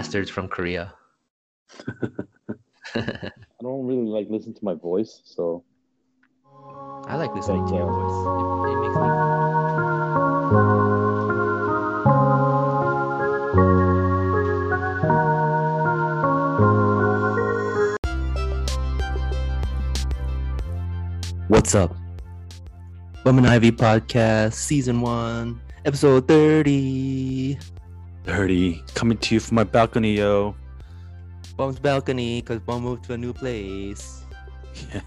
bastards from Korea. I don't really like listen to my voice, so I like listening to your voice. It, it makes me. What's up? Bum and Ivy Podcast, Season 1, Episode 30. Dirty. Coming to you from my balcony, yo. Bum's balcony, because Bum moved to a new place. Yeah.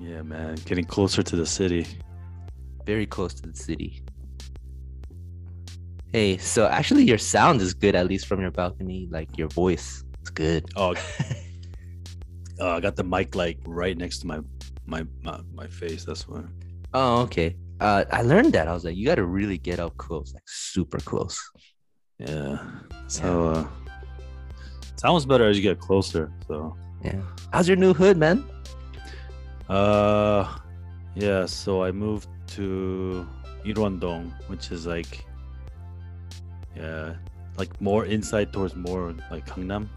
Yeah, man. Getting closer to the city. Very close to the city. Hey, so actually, your sound is good, at least from your balcony. Like your voice is good. Oh, uh, I got the mic like right next to my my my, my face. That's why. Oh, okay. Uh, I learned that. I was like, you got to really get up close, like super close. Yeah. So uh sounds better as you get closer. So Yeah. How's your new hood, man? uh yeah, so I moved to Irwondong, which is like yeah, like more inside towards more like Gangnam.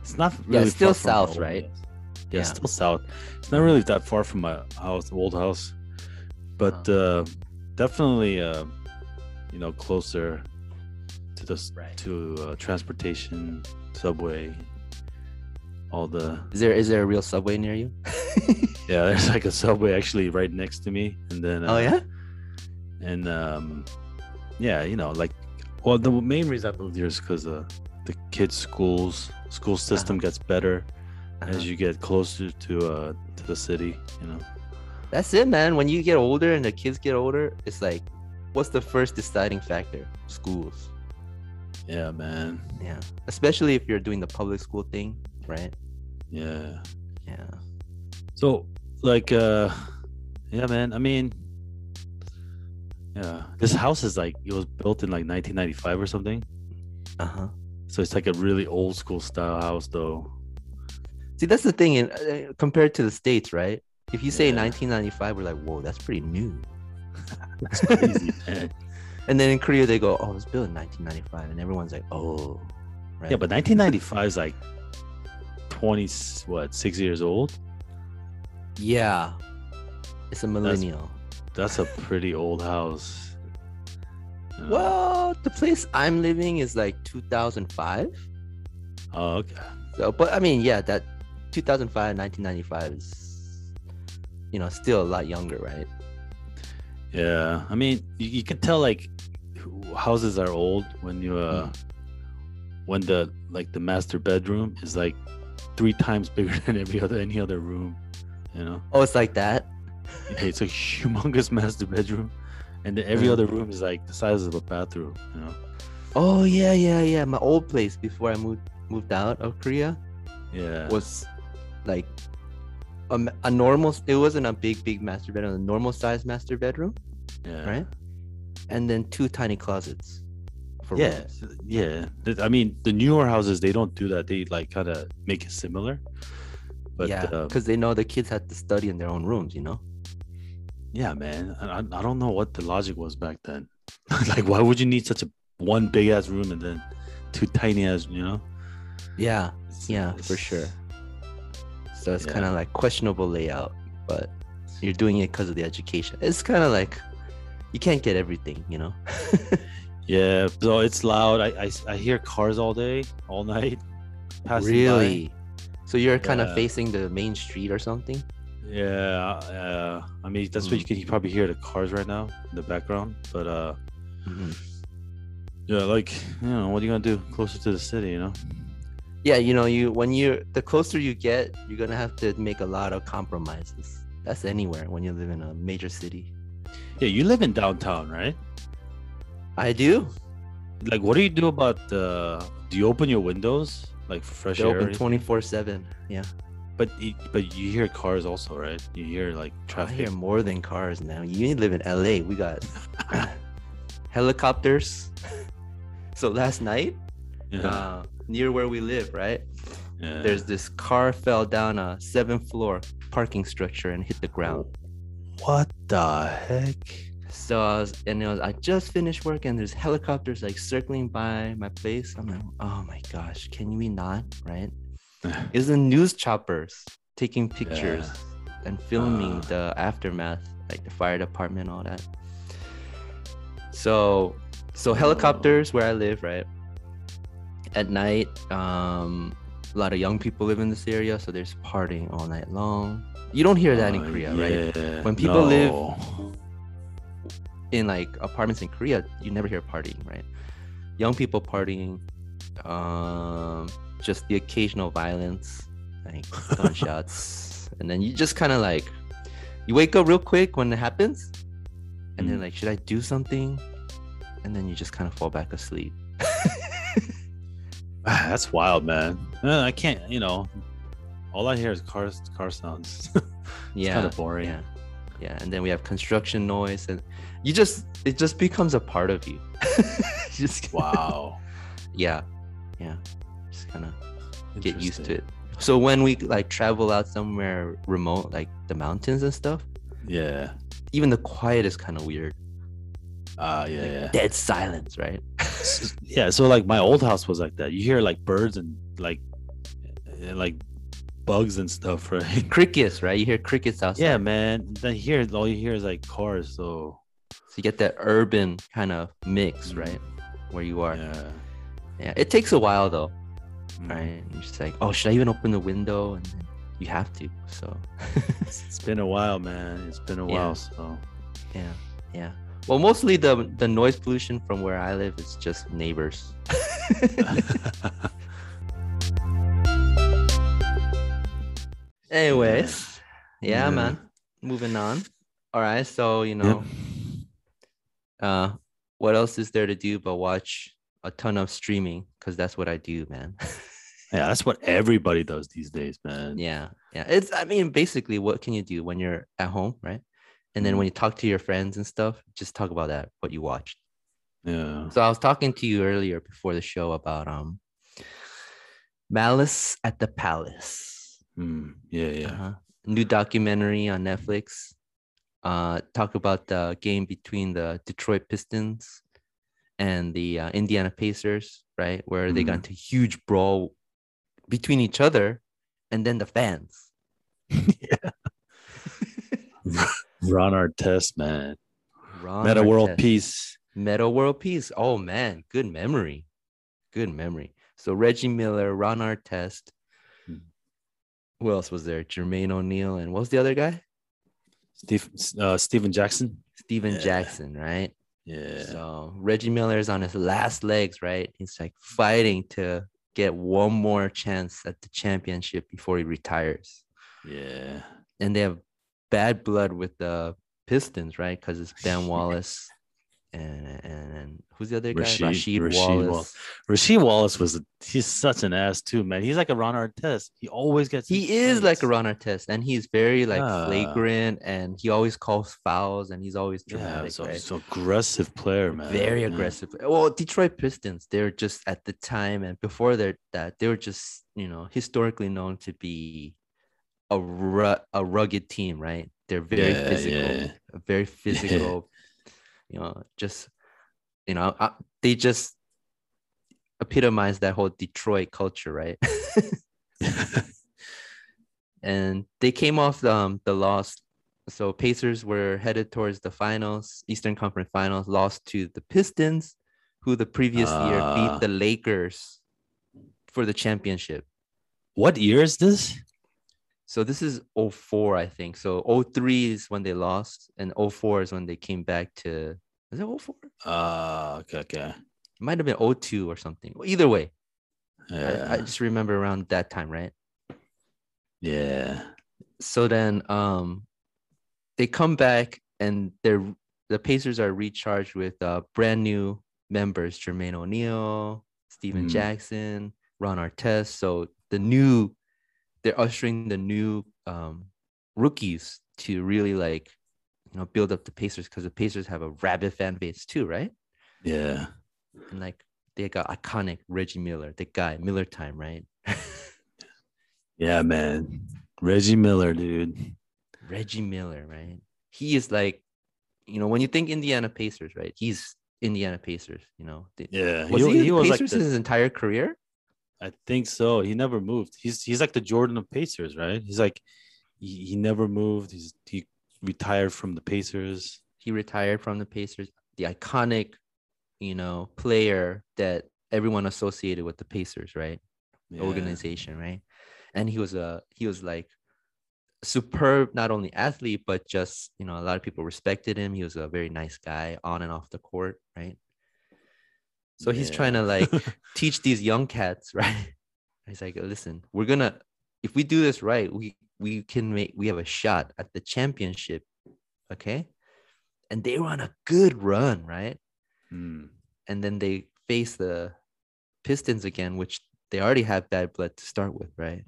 It's not Yeah, really it's still far south, old right? house. Yeah, Yeah. still south. It's not really that far from my house, old house, but uh, definitely, uh, you know, closer to the Right. to uh, transportation, subway, all the Is there is there a real subway near you? yeah. There's like a subway actually right next to me, and then uh, oh yeah. and um, yeah, you know, like well, the main reason I moved here is because uh, the kids' schools school system gets better Uh-huh. as you get closer to uh to the city, you know. That's it, man. When you get older and the kids get older, it's like, what's the first deciding factor? Schools. Yeah, man. Yeah. Especially if you're doing the public school thing, right? Yeah. Yeah. So, like, uh, yeah, man. I mean, yeah, this house is like it was built in like 1995 or something. Uh huh. So it's like a really old school style house, though. See, that's the thing. In uh, compared to the states, right? If you say Yeah. 1995, we're like, whoa, that's pretty new. That's crazy, man. And then in Korea, they go, oh, it was built in 1995, and everyone's like, oh, right? Yeah, but 1995 is like 20 what, six years old? yeah, it's a millennial. That's a pretty old house. Know? Well, the place I'm living is like 2005. Oh, okay. So, but I mean, yeah, that 2005, 1995 is, you know, still a lot younger, right? Yeah, I mean, you, you can tell like houses are old when you uh Mm. when the like the master bedroom is like three times bigger than every other any other room. You know, Oh, it's like that. Yeah, it's a humongous master bedroom, and then every Mm. other room is like the size of a bathroom. You know, Oh yeah, yeah, yeah. My old place before I moved moved out of Korea yeah, was like a normal. It wasn't a big, big master bedroom. A normal size master bedroom, yeah, right? And then two tiny closets. For Yeah, rooms. yeah. I mean, the newer houses they don't do that. They like kind of make it similar. But yeah, um, because they know the kids had to study in their own rooms. You know. Yeah, man. I, I don't know what the logic was back then. like, why would you need such a one big ass room and then two tiny ass? You know? Yeah, It's- yeah, for sure. So it's Yeah. kind of like questionable layout, but you're doing it because of the education. It's kind of like you can't get everything, you know. Yeah. So it's loud. I, I I hear cars all day, all night. passing by. really? So you're kind of facing the main street or something? Yeah. Uh, I mean, that's what Mm. you can you probably hear the cars right now in the background. But uh, Mhm. yeah, like you know, what are you gonna do closer to the city? You know? Yeah, you know, you when you the closer you get, you're gonna have to make a lot of compromises. That's anywhere when you live in a major city. Yeah. You live in downtown, right? I do. Like, what do you do about the? Do you open your windows like for fresh They're air? open twenty four seven. Yeah, But but you hear cars also, right? You hear like traffic. I hear more than cars now. You live in LA. We got helicopters. so last night, yeah. uh, near where we live, right? yeah. There's this car fell down a seventh floor parking structure and hit the ground. What the heck? So I was, and it was, I just finished work, and there's helicopters like circling by my place. I'm like, oh my gosh, can we not? Right? It's the news choppers taking pictures and filming Ah. the aftermath, like the fire department, all that. So, so helicopters where I live, right? At night, um, a lot of young people live in this area, so there's partying all night long. You don't hear that in Oh, Korea, right? When people live- in like apartments in Korea, you never hear partying, right? Young people partying, um, just the occasional violence, like gunshots, and then you just kind of like you wake up real quick when it happens, and then Mm. like, should I do something? And then you just kind of fall back asleep. Ah, That's wild, man. I can't, you know. All I hear is cars, car sounds. yeah, kinda boring. Yeah, yeah, and then we have construction noise, and you just it just becomes a part of you. You just wow. yeah, yeah, just kind of get used to it. So when we like travel out somewhere remote, like the mountains and stuff, Yeah. even the quiet is kind of weird. Ah, yeah, Like, yeah. Dead silence, right? Yeah so like my old house was like that you hear like birds and like uh, like bugs and stuff right crickets, right? You hear crickets outside. yeah man then here all you hear is like cars so So you get that urban kind of mix, Mm. right? Where you are. yeah Yeah. It takes a while though, Mm. right? You're just like, oh, should I even open the window? And then you have to. So it's, it's been a while man it's been a Yeah. while so yeah, yeah. Well, mostly the the noise pollution from where I live is just neighbors. Anyways, yeah, Yeah. man. Moving on. All right, so you know, uh, what else is there to do but watch a ton of streaming? Because that's what I do, man. yeah that's what everybody does these days man yeah, yeah. It's I mean, basically, what can you do when you're at home, right? And then Mhm. when you talk to your friends and stuff, just talk about that, what you watched. yeah So I was talking to you earlier before the show about um Malice at the Palace. Mm, yeah yeah Uh-huh. New documentary on Netflix. Uh, talk about the game between the Detroit Pistons and the uh, Indiana Pacers, right? Where they got Mhm. into huge brawl between each other and then the fans. ron artest man Ron meta world peace Meta World Peace. Oh man, good memory. Good memory. So Reggie Miller, Ron Artest. Hmm. Who else was there? Jermaine O'Neal and what was the other guy? Steve, uh, stephen jackson Stephen Yeah. Jackson, right? yeah So Reggie Miller is on his last legs, right? He's like fighting to get one more chance at the championship before he retires. yeah And they have bad blood with the Pistons, right? Because it's Ben Wallace and, and and who's the other guy? Rasheed- Rasheed, Rasheed Wallace. Wallace. Rasheed Wallace was a, he's such an ass too, man. He's like a Ron Artest. He always gets. He is like a. Ron Artest, and he's very like flagrant, and he always calls fouls, and he's always Yeah, so right? an aggressive player, man. very Yeah. aggressive. Well, Detroit Pistons, they're just at the time and before that they were just you know historically known to be a ru- a rugged team, right? They're very Yeah, physical, yeah. very physical. You know, just you know, uh, they just epitomize that whole Detroit culture, right? and they came off um, the loss. So Pacers were headed towards the finals, Eastern Conference Finals, lost to the Pistons, who the previous year Ah. beat the Lakers for the championship. what year is this? So this is 04, I think. So 03 is when they lost, and 04 is when they came back to. Is it 04? It Uh okay, okay. It might have been 02 or something. Either way, Yeah, I, I just remember around that time, right? yeah. so then um they come back and they're the Pacers are recharged with uh brand new members Jermaine O'Neal, Stephen Mm. Jackson, Ron Artest. So the new they're ushering the new um rookies to really like you know build up the Pacers because the Pacers have a rabid fan base too, right? Yeah. And like they got iconic Reggie Miller, the guy, Miller time, right? Yeah, man. Reggie Miller, dude. Reggie Miller, right? He is like you know, when you think Indiana Pacers, right? He's Indiana Pacers. You know, They- Yeah, was he, he, was like Pacers the, his entire career? I think so. He never moved. He's he's like the Jordan of Pacers, right? He's like he, he never moved. He's he retired from the Pacers. He retired from the Pacers, the iconic, you know, player that everyone associated with the Pacers, right? Yeah. organization, right? And he was a he was like superb, not only athlete, but just you know, a lot of people respected him. He was a very nice guy on and off the court, right? So he's trying to like teach these young cats, right? He's like, listen, we're gonna if we do this right, we we can make we have a shot at the championship, okay? And they were on a good run, right? Hmm. and then they face the Pistons again, which they already have bad blood to start with, right?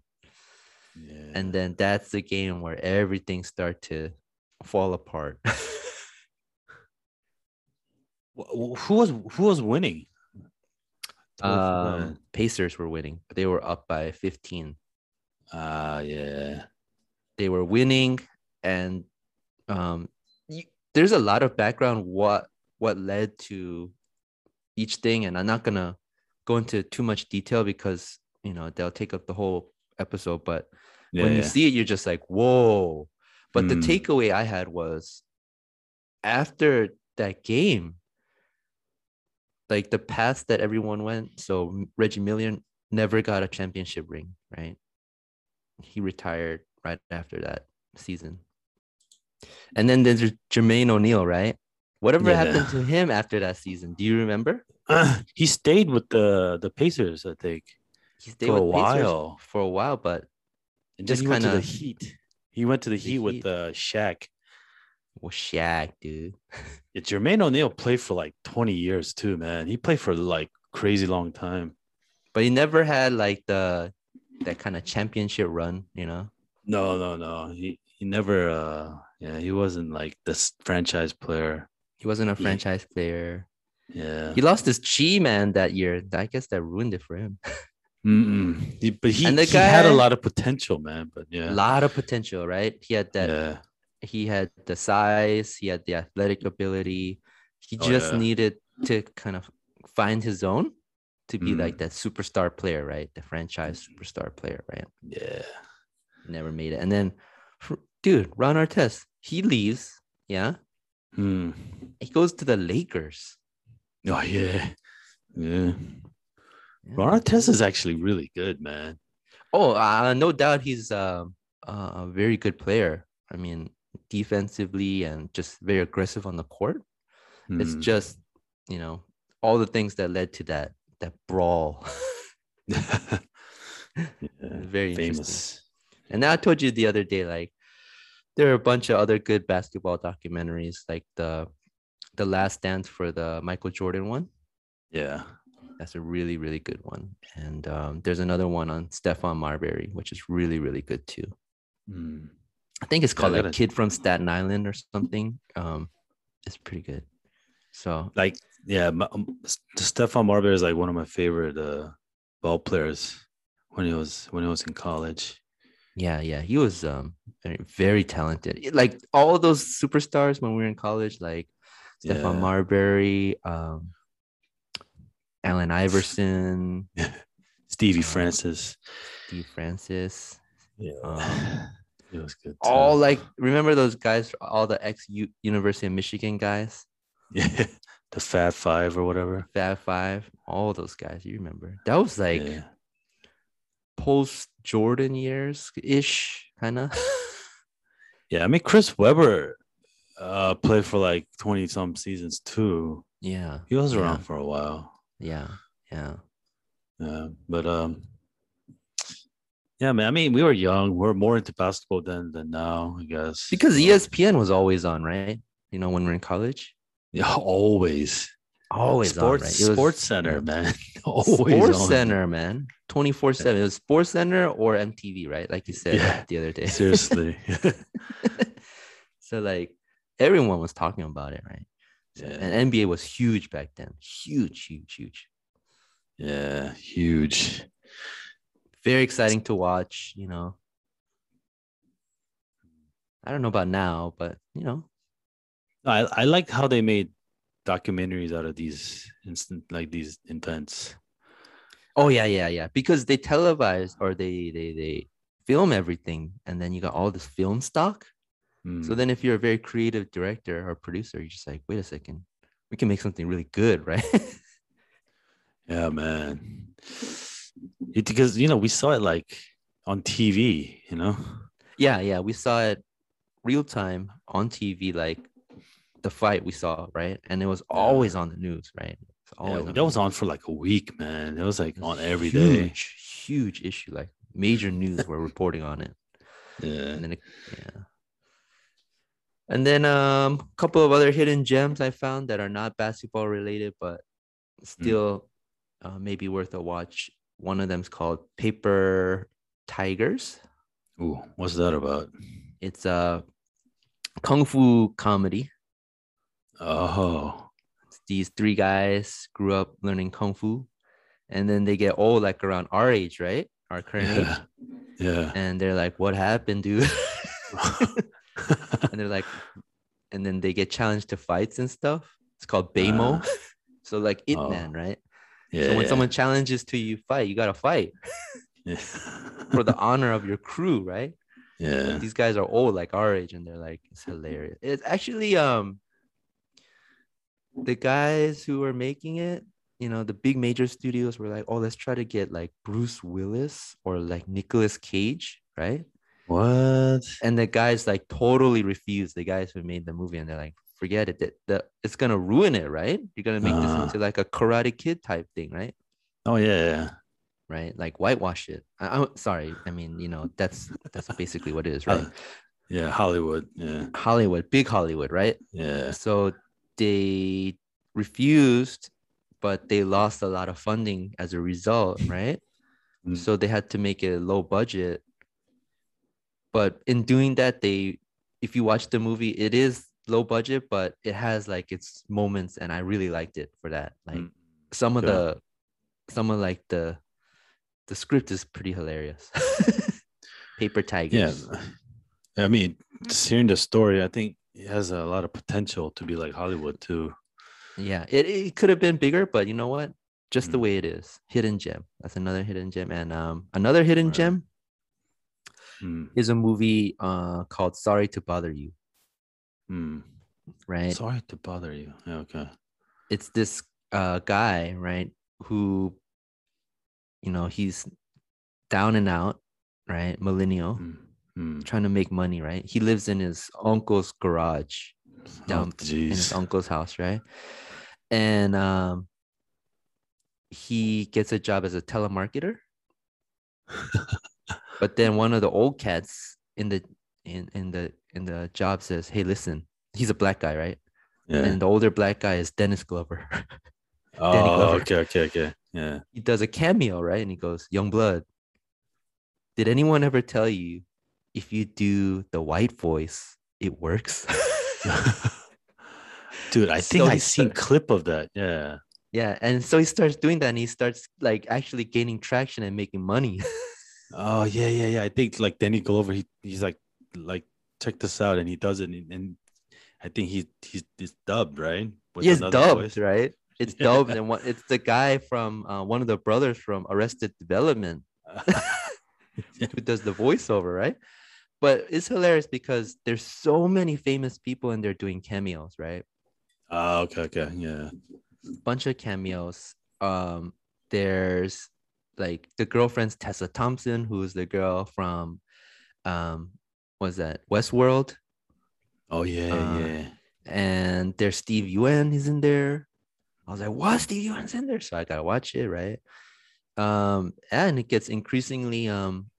yeah. And then that's the game where everything start to fall apart. Wh- wh- who was who was winning? Um, Pacers were winning, but they were up by 15. Ah, yeah. They were winning, and um, you, there's a lot of background what what led to each thing, and I'm not gonna go into too much detail because you know they'll take up the whole episode, but Yeah, when you see it, you're just like, whoa. But the Mm. takeaway I had was after that game, like the path that everyone went. So Reggie Miller never got a championship ring, right? He retired right after that season. And then there's Jermaine O'Neal, right? Whatever Yeah. happened to him after that season? Do you remember? he stayed with the the Pacers, I think, He stayed for a with Pacers while. For a while, but And Just then he went to the kinda- Heat. He went to the The Heat with uh, Shaq. Well, Shaq, dude. Yeah, Jermaine O'Neal played for like 20 years too, man. He played for like crazy long time. but he never had like the that kind of championship run, you know. No, no, no. He he never uh yeah, he wasn't like this franchise player. He wasn't a He- franchise player. Yeah. He lost his chi man that year. I guess that ruined it for him. Mm-mm. He- but he, And the he had a lot of potential, man. But yeah, A lot of potential, right? He had that. yeah. He had the size. He had the athletic ability. He Oh, just yeah. needed to kind of find his own to be Mm. like that superstar player, right? The franchise superstar player, right? Yeah. Never made it. And then, dude, Ron Artest, he leaves. Yeah, Hmm. he goes to the Lakers. Oh yeah. Yeah. Yeah. Ron Artest is actually really good, man. Oh, uh, no doubt he's um, uh, a very good player. I mean, defensively and just very aggressive on the court. It's Hmm. just, you know, all the things that led to that that brawl. Yeah, very famous. And I told you the other day, like there are a bunch of other good basketball documentaries, like the the Last Dance for the Michael Jordan one. Yeah. That's a really really good one. And um, there's another one on Stephon Marbury, which is really really good too. Hmm. I think it's Yeah, called like gotta- Kid from Staten Island or something. Um, it's pretty good. So Like, yeah, my, um, Stephon Marbury is like one of my favorite uh, ball players when he was when he was in college. yeah, yeah, he was um very, very talented. Like all those superstars when we were in college, like Stephon Yeah. Marbury, um, Allen Iverson, Stevie Uh, Francis. Steve Francis, Yeah. um, it was good. all like remember those guys, all the ex University of Michigan guys, yeah, the Fat Five or whatever. Fab Five, all those guys. You remember? That was like yeah. post Jordan years ish, kind of. yeah, I mean Chris Webber uh played for like 20 some seasons too. yeah, He was Yeah. around for a while. yeah, yeah. Yeah, but um yeah, man. I mean, we were young. We are more into basketball than than now, I guess. Because ESPN was always on, right? You know, when we're in college, yeah, always. always sports on, right? It was- sports center, man. always Sports on. Center, man, twenty four seven. It was Sports Center or MTV, right? Like you said Yeah. the other day. Seriously. so like everyone was talking about it, right? So- Yeah. And NBA was huge back then. Huge, huge, huge. yeah, huge. Very exciting to watch, you know. I don't know about now, but you know, I I like how they made documentaries out of these instant like these events. Oh yeah, yeah, yeah. Because they televise or they they they film everything, and then you got all this film stock. So Mm. then, if you're a very creative director or producer, you're just like, wait a second, we can make something really good, right? Yeah, man. It, because you know we saw it like on TV. You know. yeah, yeah. We saw it real time on TV, like the fight we saw, right? And it was always on the news, right? It's Yeah, that was on for like a week, man. It was like It was on every day. huge, huge issue. Like major news were reporting on it. Yeah. and then it, yeah and then um a couple of other hidden gems i found that are not basketball related but still uh, maybe worth a watch one of them's called paper tigers Ooh, what's that about? it's a kung fu comedy Oh, these three guys grew up learning kung fu and then they get old like around our age right our current age yeah, yeah. and they're like what happened dude and they're like, and then they get challenged to fights and stuff. It's called Baymo. Ah. so like It oh, Man, right? Yeah. so when someone challenges to you fight, you gotta fight yeah. for the honor of your crew, right? yeah. These guys are old, like our age, and they're like, it's hilarious. It's actually um the guys who were making it, you know, the big major studios were like, oh, let's try to get like Bruce Willis or like Nicolas Cage, right? What? and the guys like totally refused the guys who made the movie and they're like forget it that, that it's gonna ruin it right you're gonna make this Uh. into like a karate kid type thing right Oh yeah, yeah. right like whitewash it I, i'm sorry i mean you know that's that's basically what it is right Uh, yeah, Hollywood. Yeah, hollywood big hollywood right yeah. so they refused but they lost a lot of funding as a result right Mm. so they had to make it low budget but in doing that they if you watch the movie it is low budget but it has like its moments and i really liked it for that like Mm. some of Yeah. the some of like the the script is pretty hilarious paper tigers. Yeah. I mean, just hearing the story, I think it has a lot of potential to be like Hollywood too. yeah it, it could have been bigger but you know what just the Mm. way it is hidden gem that's another hidden gem and um another hidden Right. gem Mm. is a movie uh called sorry to bother you Mm. right Sorry to bother you. Yeah, okay. it's this uh guy right who you know he's down and out right millennial Mm. Trying to make money right he lives in his uncle's garage down oh, in his uncle's house right and um he gets a job as a telemarketer but then one of the old cats in the in, in the in the job says hey listen he's a black guy right Yeah. and the older black guy is dennis glover oh, Glover. okay, okay, okay. Yeah. he does a cameo, right? And he goes, Young Blood, did anyone ever tell you if you do the white voice, it works? Dude, I think So I seen clip of that. Yeah. yeah. And so he starts doing that and he starts like actually gaining traction and making money. Oh yeah, yeah, yeah. I think like Danny Glover, he he's like like check this out, and he does it, and, and I think he he's, he's dubbed right. With he is dubbed, voice. right? It's Yeah. dubbed. And what it's the guy from uh, one of the brothers from Arrested Development who does the voiceover, right? But it's hilarious because there's so many famous people and they're doing cameos, right? Ah, okay, okay, yeah. bunch of cameos. Um, there's like the girlfriend's Tessa Thompson, who's the girl from um, was that Westworld? Oh yeah, Uh, yeah. And there's Steve Yeun, he's in there. I was like, what? Steve Yeun's in there, so I gotta watch it, right? Um, and it gets increasingly um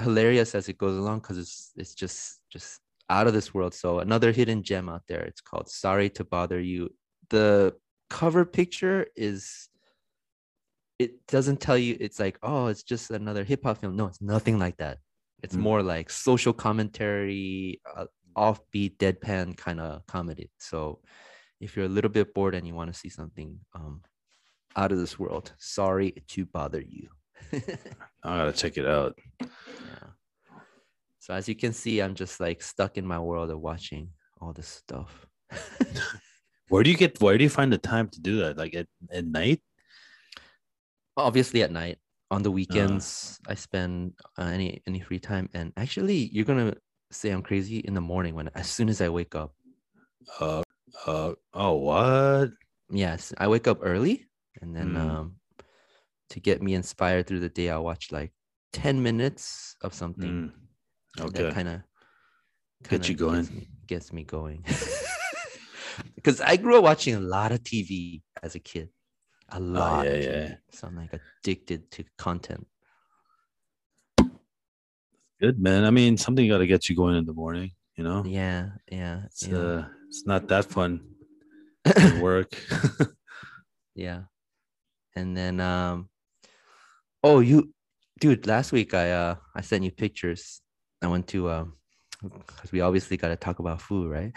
hilarious as it goes along because it's it's just just out of this world. So another hidden gem out there. It's called Sorry to Bother You. The cover picture is it doesn't tell you it's like, oh, it's just another hip hop film. No, it's nothing like that. It's Mm. more like social commentary, uh, offbeat, deadpan kind of comedy. So if you're a little bit bored and you want to see something um out of this world, sorry to bother you. I gotta check it out. yeah. So as you can see, I'm just like stuck in my world of watching all this stuff. Where do you get? Where do you find the time to do that? Like at, at night? Obviously, at night. On the weekends, I spend uh, any any free time. And actually, you're gonna say I'm crazy in the morning when as soon as I wake up. Uh, uh, oh, what? Yes, I wake up early, and then Mm. um, to get me inspired through the day, I'll watch like ten minutes of something. Mm, okay. That kind of Get you going. Gets me, gets me going. Because I grew up watching a lot of TV as a kid, a lot. yeah, of yeah. So I'm like addicted to content. Good man. I mean, something got to get you going in the morning. You know, Yeah, yeah, it's yeah. uh, it's not that fun. work. yeah. And then um, oh you, dude, last week I uh I sent you pictures. I went to um, because we obviously got to talk about food, right?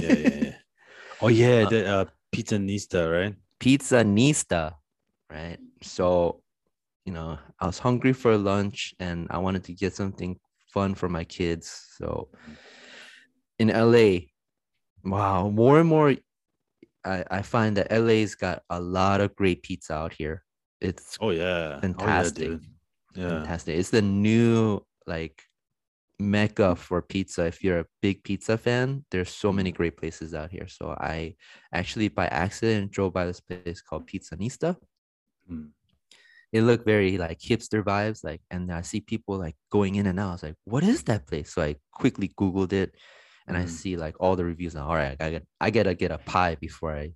yeah, yeah, yeah. Oh yeah, Uh, the uh, pizzanista, right? Pizza nista, right? So, you know, I was hungry for lunch and I wanted to get something fun for my kids. So, in LA, wow, more and more, I, I find that LA's got a lot of great pizza out here. It's Oh yeah, Fantastic. Oh, yeah. Yeah. fantastic. It's the new like mecca for pizza. If you're a big pizza fan, there's so many great places out here. So I actually by accident drove by this place called Pizzanista. Mm. It looked very like hipster vibes, like, and I see people like going in and out. I was like, "What is that place?" So I quickly Googled it, and I Mm. see like all the reviews. Now, all right, I got I gotta get a pie before I,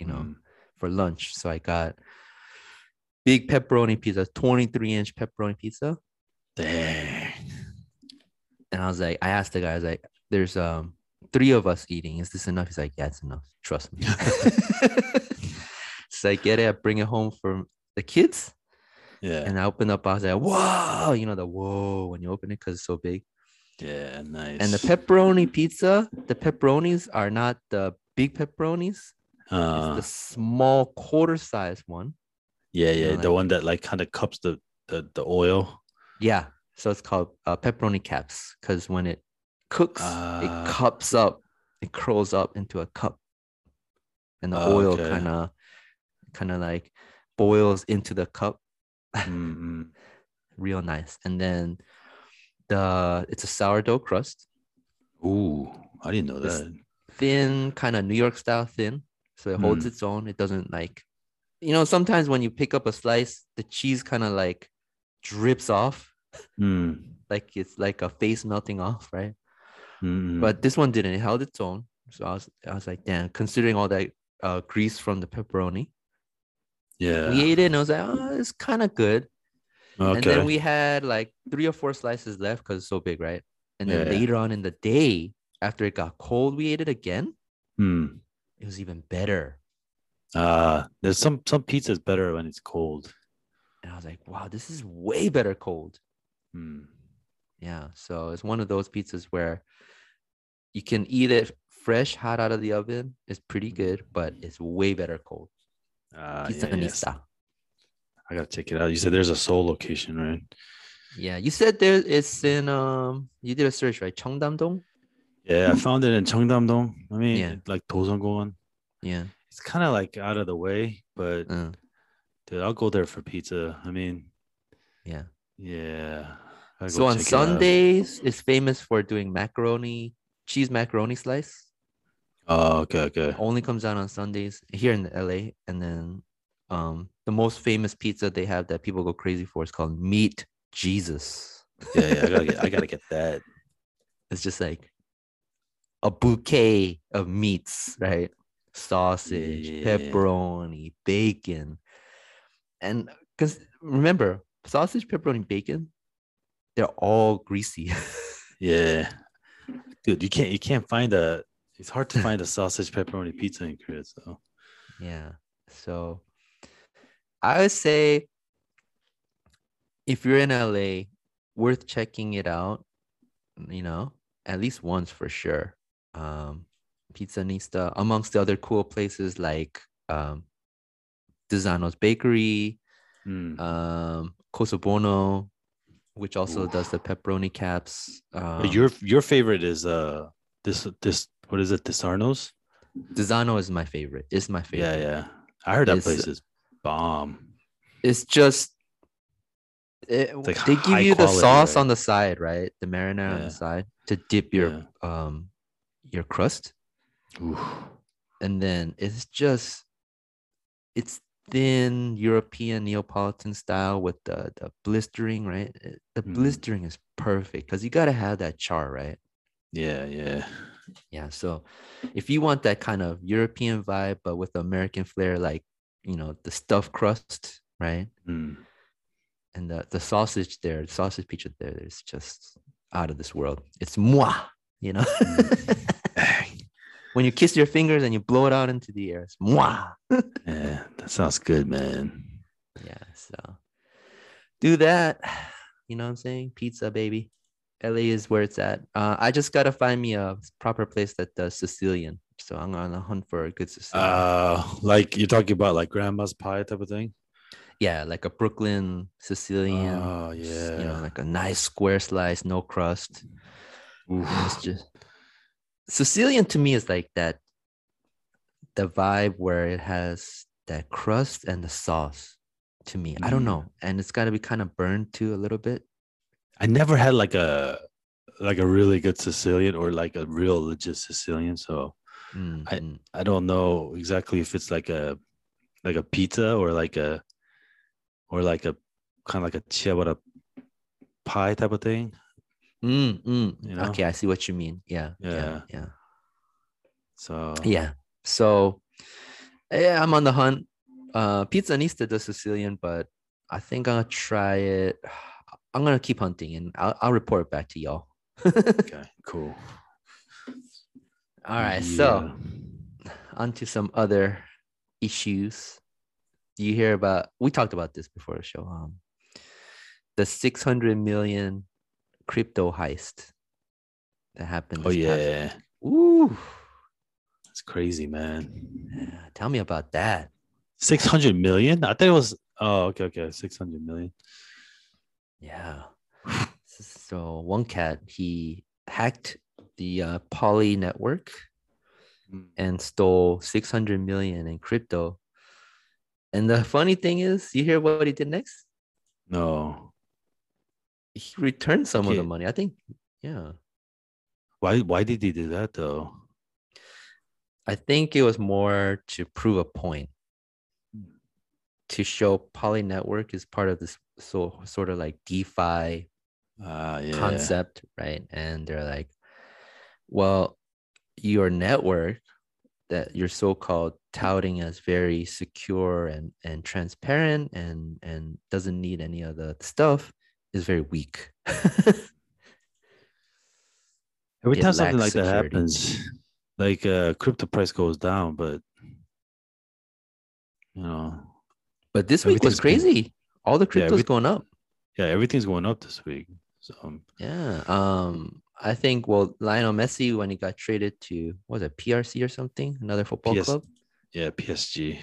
you know, Mm. for lunch. So I got big pepperoni pizza, 23 inch pepperoni pizza. Dang. And I was like, I asked the guy, I was like, there's um three of us eating. Is this enough? He's like, Yeah, it's enough. Trust me. so I get it, I bring it home for the kids. Yeah. And I open up, I was like, whoa, you know, the whoa when you open it because it's so big. yeah. Nice. And the pepperoni pizza, the pepperonis are not the big pepperonis, Uh, it's the small quarter size one. yeah, you yeah. know, the like- one that like kind of cups the the the oil. Yeah. So it's called uh, pepperoni caps because when it cooks, Ah. it cups up, it curls up into a cup, and the oil kind of, kind of like boils into the cup. Mm-mm. Real nice. And then the it's a sourdough crust, Ooh, I didn't know This- that. thin, kind of New York style thin, so it holds Mm. its own. It doesn't like, you know, sometimes when you pick up a slice, the cheese kind of like drips off, Mm. like it's like a face melting off, right? Mm-mm. but this one didn't. It held its own. So I was, I was like, damn. Considering all that uh, grease from the pepperoni, yeah. we ate it, and I was like, oh, it's kind of good. okay. And then we had like three or four slices left because it's so big, right? And then Yeah. later on in the day, after it got cold, we ate it again. Hmm. It was even better. Uh, there's some some pizza's better when it's cold. And I was like, wow, this is way better cold. Hmm. Yeah. So it's one of those pizzas where you can eat it fresh, hot out of the oven. It's pretty good, but it's way better cold. Uh, Pizza yeah, yes. I gotta check it out. You said there's a Seoul location, right? Yeah, you said there it's in um you did a search right Cheongdam-dong? Yeah, I found it in Cheongdam-dong. I mean, Yeah. like Dosangon. Yeah. It's kind of like out of the way, but Uh, dude, I'll go there for pizza. I mean, yeah. yeah. So on check it. Sundays it's famous for doing macaroni, cheese macaroni slice. Oh, okay, okay. Only comes out on Sundays here in LA. And then um the most famous pizza they have that people go crazy for is called Meat Jesus. Yeah, yeah. I gotta get. I gotta get that. It's just like a bouquet of meats, right? Sausage, Yeah. pepperoni, bacon. And because remember, sausage, pepperoni, bacon, they're all greasy. Yeah, dude, you can't. You can't find a. It's hard to find a sausage pepperoni pizza in Korea. So yeah. So I would say if you're in LA, worth checking it out, you know, at least once for sure. Um, Pizzanista, amongst the other cool places like um, Desano's Bakery, Hmm. um, Cosa Buona, which also Oof. does the pepperoni caps. Um, your your favorite is uh this this what is it? Desarnos? Desano is my favorite. It's my favorite. Yeah, yeah. I heard that It's- place is bomb. It's just it, like they give you the quality, sauce right? on the side, right? The marinara on the side to dip your Yeah. um your crust, Oof. and then it's just it's thin European Neapolitan style with the the blistering, right? The Mhm. blistering is perfect because you gotta have that char, right? Yeah, yeah. Yeah. So if you want that kind of European vibe, but with American flair, like you know the stuffed crust, right? Mm. And the the sausage there, the sausage pizza there is just out of this world. It's moi, you know. when you kiss your fingers and you blow it out into the air, it's moi. Yeah, that sounds good, man. Yeah. So do that. You know what I'm saying? Pizza, baby. LA is where it's at. Uh, I just gotta find me a proper place that does Sicilian. So I'm on a hunt for a good Sicilian. Uh, like you're talking about like grandma's pie type of thing. yeah, like a Brooklyn Sicilian. Oh yeah. You know, like a nice square slice, no crust. Just Sicilian to me is like that the vibe where it has that crust and the sauce to me. I don't Mm. know. And it's gotta be kind of burned too a little bit. I never had like a like a really good Sicilian or like a real legit Sicilian, so Mm, I- mm. I don't know exactly if it's like a like a pizza or like a or like a kind of like a ciabatta pie type of thing. Mm, mm. You know? Okay, I see what you mean. Yeah. Yeah. Yeah. Yeah. So Yeah. So yeah, I'm on the hunt. Uh Pizzanista does Sicilian, but I think I'll try it. I'm gonna keep hunting and I'll, I'll report back to y'all. okay, cool. All right, so on to some other issues. You hear about we talked about this before the show. Um the 600 million crypto heist that happened. Oh this past- yeah, Ooh. That's crazy, man. Yeah, Tell me about that. Six hundred million? I think it was. Oh, okay, okay, six hundred million. Yeah. So one cat he hacked the uh, Poly network Mm. and stole 600 million in crypto. And the funny thing is, you hear what he did next? No, He returned some of the money. I think, yeah. why? Why did he do that though? I think it was more to prove a point to show Poly Network is part of this so sort of like DeFi Ah, yeah. concept, right? And they're like, well, your network that you're so-called touting as very secure and and transparent and and doesn't need any of the stuff is very weak. Every It time something like that happens, like uh, crypto price goes down, but you know, but this week was Everything's been- crazy. All the Yeah, crypto's every- going up. yeah, everything's going up this week. So um, Yeah. Um, I think well, Lionel Messi when he got traded to what was it PRC or something, another football PS club, yeah, PSG.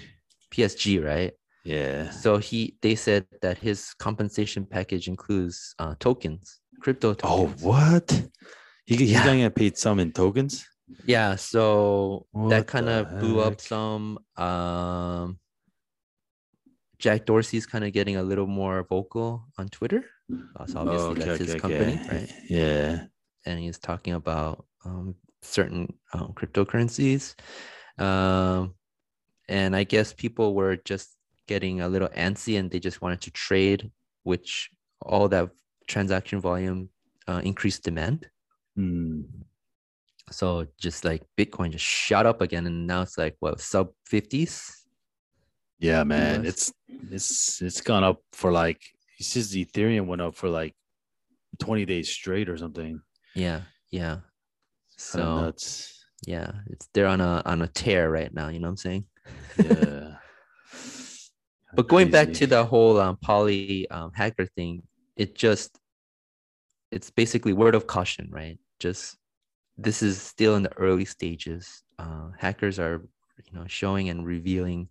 PSG, right? Yeah. So he they said that his compensation package includes uh, tokens, crypto tokens. Oh, what? He, he's Yeah. gonna get paid some in tokens. Yeah, so What that kind of blew up some. Um, Jack Dorsey's kind of getting a little more vocal on Twitter. That's obviously Oh, okay, that's his okay, company, okay. right? Yeah. and he's talking about um, certain um, cryptocurrencies. Um, and I guess people were just getting a little antsy and they just wanted to trade, which all that transaction volume uh, increased demand. Hmm. So just like Bitcoin just shot up again, and now it's like what sub fifties. Yeah, man. US. It's it's it's gone up for like says the Ethereum went up for like 20 days straight or something. Yeah, yeah. So yeah, it's they're on a on a tear right now. You know what I'm saying? Yeah. But going back to the whole um, poly um, hacker thing, it just it's basically word of caution, right? Just this is still in the early stages. Uh, hackers are you know showing and revealing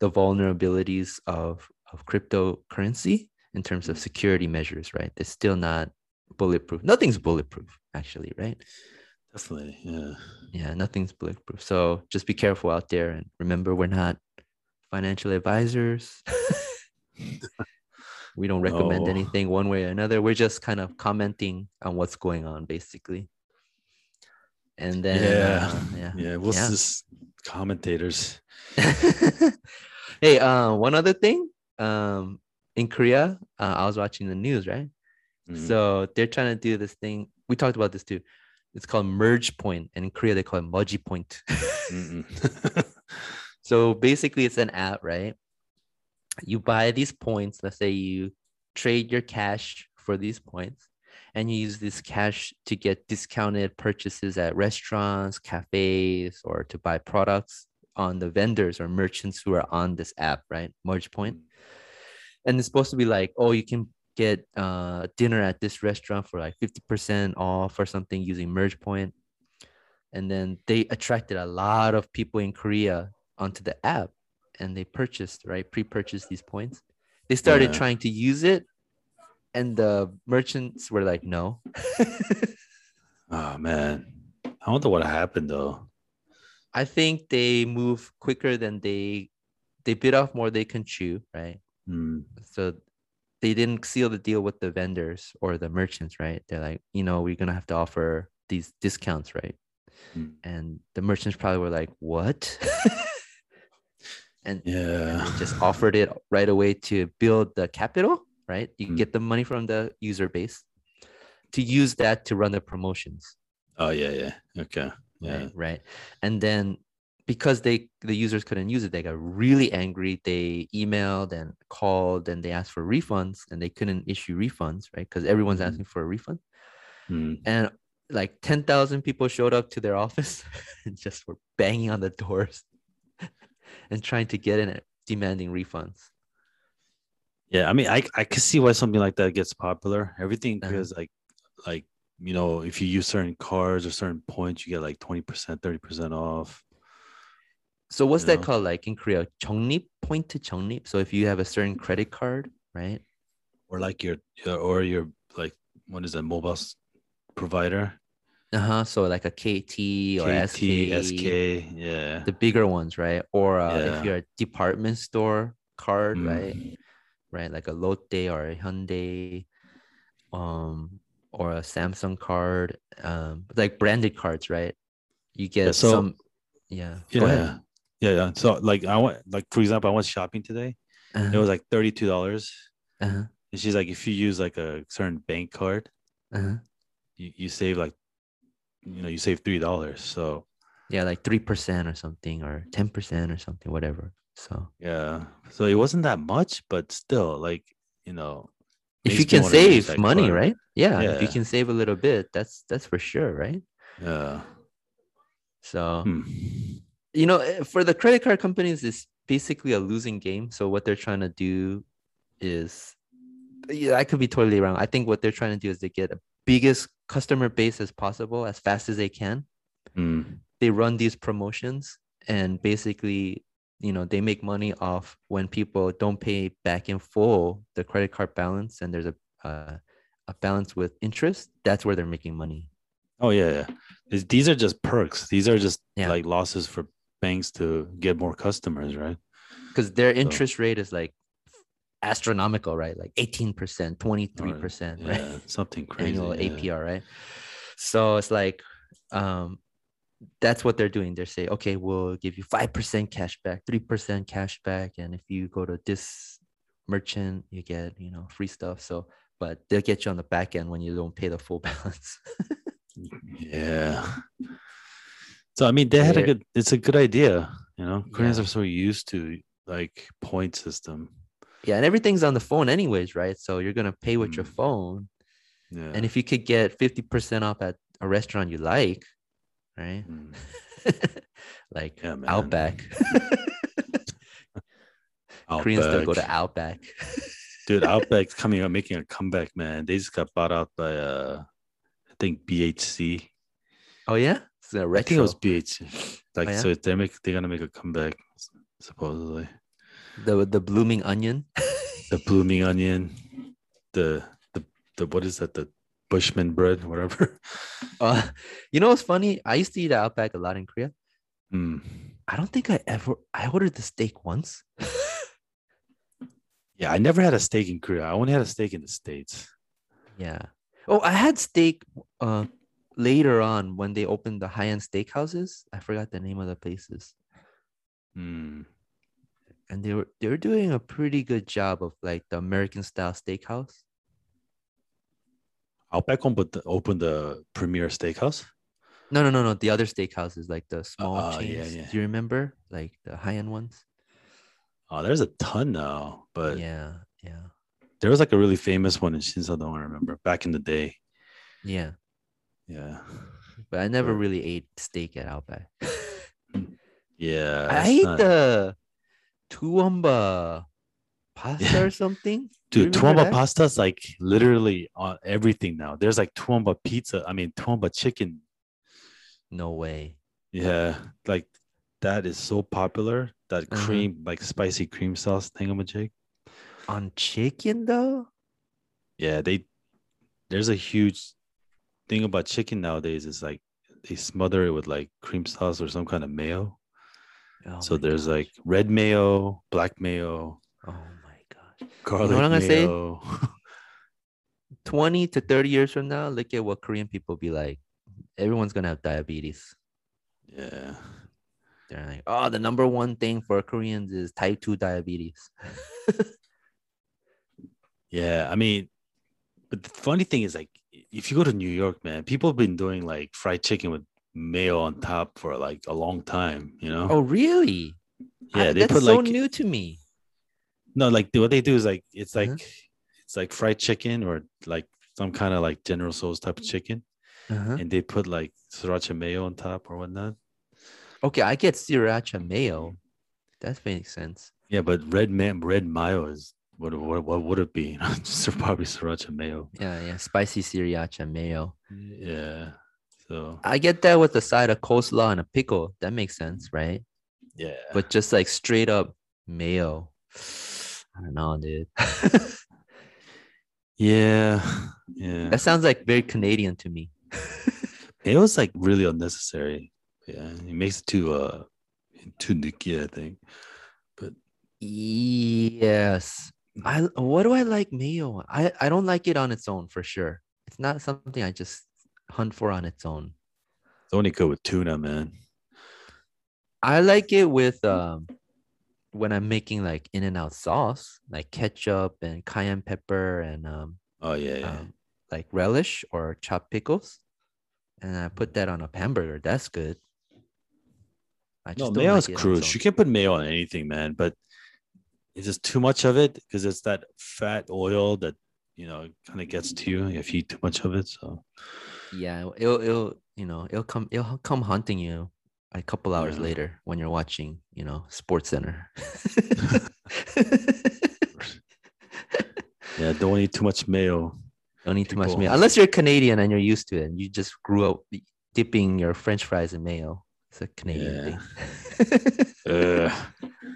the vulnerabilities of of cryptocurrency in terms of security measures, right? It's still not bulletproof. Nothing's bulletproof, actually, right? Definitely. Yeah. Yeah, nothing's bulletproof. So just be careful out there and remember we're not financial advisors. we don't recommend No. anything one way or another. We're just kind of commenting on what's going on basically. And then Yeah. uh, yeah. Yeah. What's Yeah. this commentators? hey, uh, one other thing. Um, in Korea, uh, I was watching the news, right? Mm. So they're trying to do this thing. We talked about this too. It's called merge point, and in Korea they call it moji point. So basically, it's an app, right? You buy these points. Let's say you trade your cash for these points, and you use this cash to get discounted purchases at restaurants, cafes, or to buy products on the vendors or merchants who are on this app, right? Merge point and it's supposed to be like, oh, you can get uh dinner at this restaurant for like 50% off or something using merge point and then they attracted a lot of people in korea onto the app and they purchased right pre-purchased these points they started Yeah. trying to use it and the merchants were like no Oh man. I wonder what happened though. i think they move quicker than they they bit off more they can chew right Mm. so they didn't seal the deal with the vendors or the merchants, right? They're like, you know, we're gonna have to offer these discounts, right? Mm. And the merchants probably were like, what? and, Yeah. just offered it right away to build the capital, right? You Mm. get the money from the user base to use that to run the promotions, Oh yeah, yeah. Okay. Yeah. right? Right. And then because they the users couldn't use it, they got really angry. They emailed and called and they asked for refunds and they couldn't issue refunds, right? Because everyone's Mhm. asking for a refund. Mm. And like 10,000 people showed up to their office and just were banging on the doors and trying to get in it, demanding refunds. Yeah, I mean, I I can see why something like that gets popular. Everything because uh-huh. like like you know, if you use certain cards or certain points, you get like 20%, 30% off. So what's that know? called like in Korea? Chongnip point to chongnip. So if you have a certain credit card, right? Or like your or your like what is that mobile provider? Provider? Uh-huh. So like a KT or KT, SK, SK, yeah. the bigger ones, right? Or uh, Yeah. if you're a department store card, Mm. right? Right, like a Lotte or a Hyundai, um, or a Samsung card, um, like branded cards, right? You get so- some, yeah. Yeah. Yeah, yeah. So like I went like for example, I went shopping today. It Uh-huh, was like thirty-two dollars. uh-huh, And she's like, if you use like a certain bank card, uh-huh. you, you save like you know, you save three dollars. So Yeah, like three percent or something, or ten percent or something, whatever. So yeah. So it wasn't that much, but still like, you know, if you can save money, right? Yeah, if you can save a little bit, that's that's for sure, right? Yeah. So Hmm. you know, eh, for the credit card companies, it's basically a losing game. So what they're trying to do is, yeah, I could be totally wrong. I think what they're trying to do is they get a biggest customer base as possible as fast as they can. Hmm. They run these promotions and basically, you know, they make money off when people don't pay back in full the credit card balance and there's a uh, a balance with interest. That's where they're making money. Oh yeah, yeah. These- are just perks. These are just Yeah. like losses for banks to get more customers, right? because their interest rate is like astronomical, right? Like 18%, 23%, Or- right? Yeah, something crazy. Annual yeah. APR, right? So it's like um that's what they're doing. They're saying, okay, we'll give you 5% cash back, 3% cash back. And if you go to this merchant, you get, you know, free stuff. So but they'll get you on the back end when you don't pay the full balance. Yeah. So I mean, they had a good. It's a good idea, you know. Koreans Yeah. are so used to like point system. Yeah, and everything's on the phone anyways, right? So you're gonna pay with your Mm. phone. Yeah. And if you could get 50% off at a restaurant you like, right? Mm. like Yeah. Outback. Koreans still go to Outback. Dude, Outback's coming up, making a comeback, man. They just got bought out by uh, I think BHC. oh yeah, it's a I think it was BHC. Like, Oh, yeah? so they're make they're gonna make a comeback, supposedly. The the blooming onion. The blooming onion, the the the what is that? The Bushman bread, whatever. Uh, you know what's funny? I used to eat at Outback a lot in Korea. Mm. I don't think I ever I ordered the steak once. Yeah, I never had a steak in Korea. I only had a steak in the States. Yeah. Oh, I had steak uh later on when they opened the high-end steakhouses. I forgot the name of the places. Mm. And they were they were doing a pretty good job of like the American style steakhouse. Outback opened the, opened the Premier Steakhouse. No, no, no, no. The other steakhouse is like the small uh, yeah, chains. yeah. Do you remember? Like the high-end ones? Oh, there's a ton now, but yeah, yeah, there was like a really famous one in Shinsadong. I remember back in the day. yeah. Yeah, But I never really ate steak at Outback. yeah. I ate not- the Toowoomba pasta Yeah. or something. Dude, Toowoomba that? pasta's like literally on everything now. There's like Toowoomba pizza. I mean, Toowoomba chicken. No way. Yeah, like that is so popular. That Uh-huh. cream, like spicy cream sauce thingamajig. On chicken though? Yeah, they. There's a huge thing about chicken nowadays. Is like they smother it with like cream sauce or some kind of mayo. Oh so there's gosh. like red mayo, black mayo, oh my gosh. garlic what I'm gonna say? mayo. 20 to 30 years from now, look at what Korean people be like. Everyone's gonna have diabetes. yeah. They're like, oh, the number one thing for Koreans is type 2 diabetes. Yeah, I mean, but the funny thing is, like, if you go to New York, man, people have been doing like fried chicken with mayo on top for like a long time. You know? oh, really? I- yeah, they that's put so like new to me. no, like what they do is like it's like Uh-huh. it's like fried chicken or like some kind of like General Tso's type of chicken, Uh-huh. and they put like sriracha mayo on top or whatnot. Okay, I get sriracha mayo. That makes sense. Yeah, but red man, red mayo is what what what would it be? Just probably sriracha mayo. Yeah, yeah, spicy sriracha mayo. Yeah. So I get that with a side of coleslaw and a pickle. That makes sense, right? yeah. But just like straight up mayo. I don't know, dude. yeah. Yeah. that sounds like very Canadian to me. It was like really unnecessary. Yeah, it makes it too uh too nicky, I think. But yes. I what do I like mayo? I I don't like it on its own for sure. It's not something I just hunt for on its own. It's only good with tuna, man. I like it with um when I'm making like in and out sauce, like ketchup and cayenne pepper and um, Oh yeah, yeah. um like relish or chopped pickles. And I put that on a hamburger. That's good. I no, don't mayo is like cruise. You can't put mayo on anything, man, but it's just too much of it because it's that fat oil that you know kind of gets to you if you eat too much of it. So Yeah, it'll it'll you know it'll come it'll come hunting you a couple hours Yeah. later when you're watching you know Sports Center. yeah, don't eat too much mayo. Don't eat too much mayo unless you're Canadian and you're used to it and you just grew up dipping your French fries in mayo. It's a Canadian thing. Uh,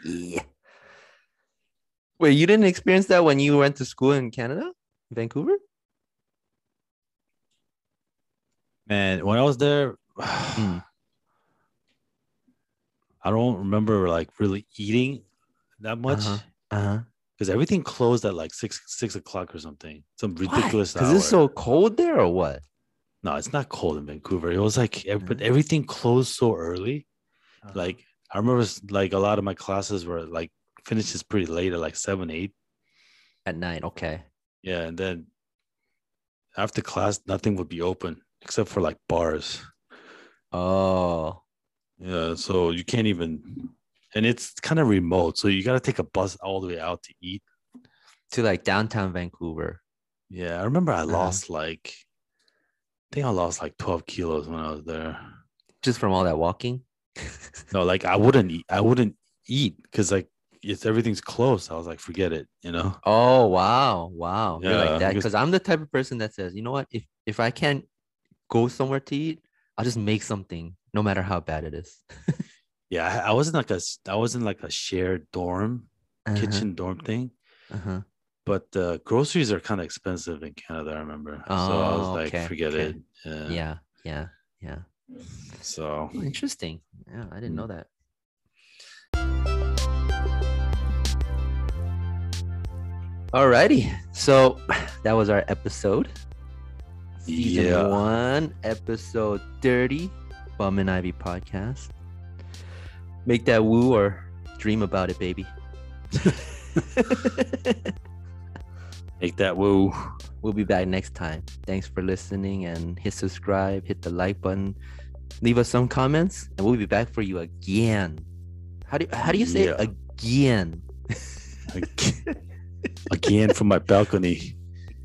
yeah. Wait, you didn't experience that when you went to school in Canada, Vancouver? Man, when I was there, Mm. I don't remember like really eating that much. Uh-huh. Uh huh. because everything closed at like six six o'clock or something. Some ridiculous Because it's so cold there, or what? no, it's not cold in Vancouver. It was like, ev- but everything closed so early. Uh-huh. Like I remember, like a lot of my classes were like finishes pretty late at like seven eight. at night. Okay. Yeah, and then after class, nothing would be open except for like bars. Oh. Yeah, so you can't even, and it's kind of remote, so you got to take a bus all the way out to eat. To like downtown Vancouver. Yeah, I remember I Uh-huh. lost like, I think I lost like twelve kilos when I was there. Just from all that walking. No, like I wouldn't eat. I wouldn't eat because like if everything's close. I was like, forget it. You know. Oh wow, wow. You're Yeah, like that because- because I'm the type of person that says, you know what, if if I can't go somewhere to eat, I'll just make something, no matter how bad it is. Yeah, I, wasn't like a. I wasn't like a shared dorm Uh-huh, kitchen dorm thing, Uh-huh. but uh, groceries are kind of expensive in Canada. I remember, so I was Oh, like, okay, forget okay. it. Yeah. Yeah, yeah, yeah. So Oh, interesting. Yeah, I didn't Mm. know that. Alrighty, so that was our episode. Season Yeah. one, episode 30, Bum and Ivy podcast. Make that woo or dream about it, baby. make that woo. we'll be back next time. Thanks for listening and hit subscribe, hit the like button, leave us some comments, and we'll be back for you again. How do how do you say Yeah. again? Again from my balcony.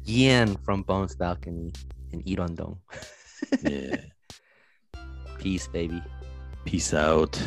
Again from Bones Balcony in Irwondong. Yeah. Peace, baby. Peace out.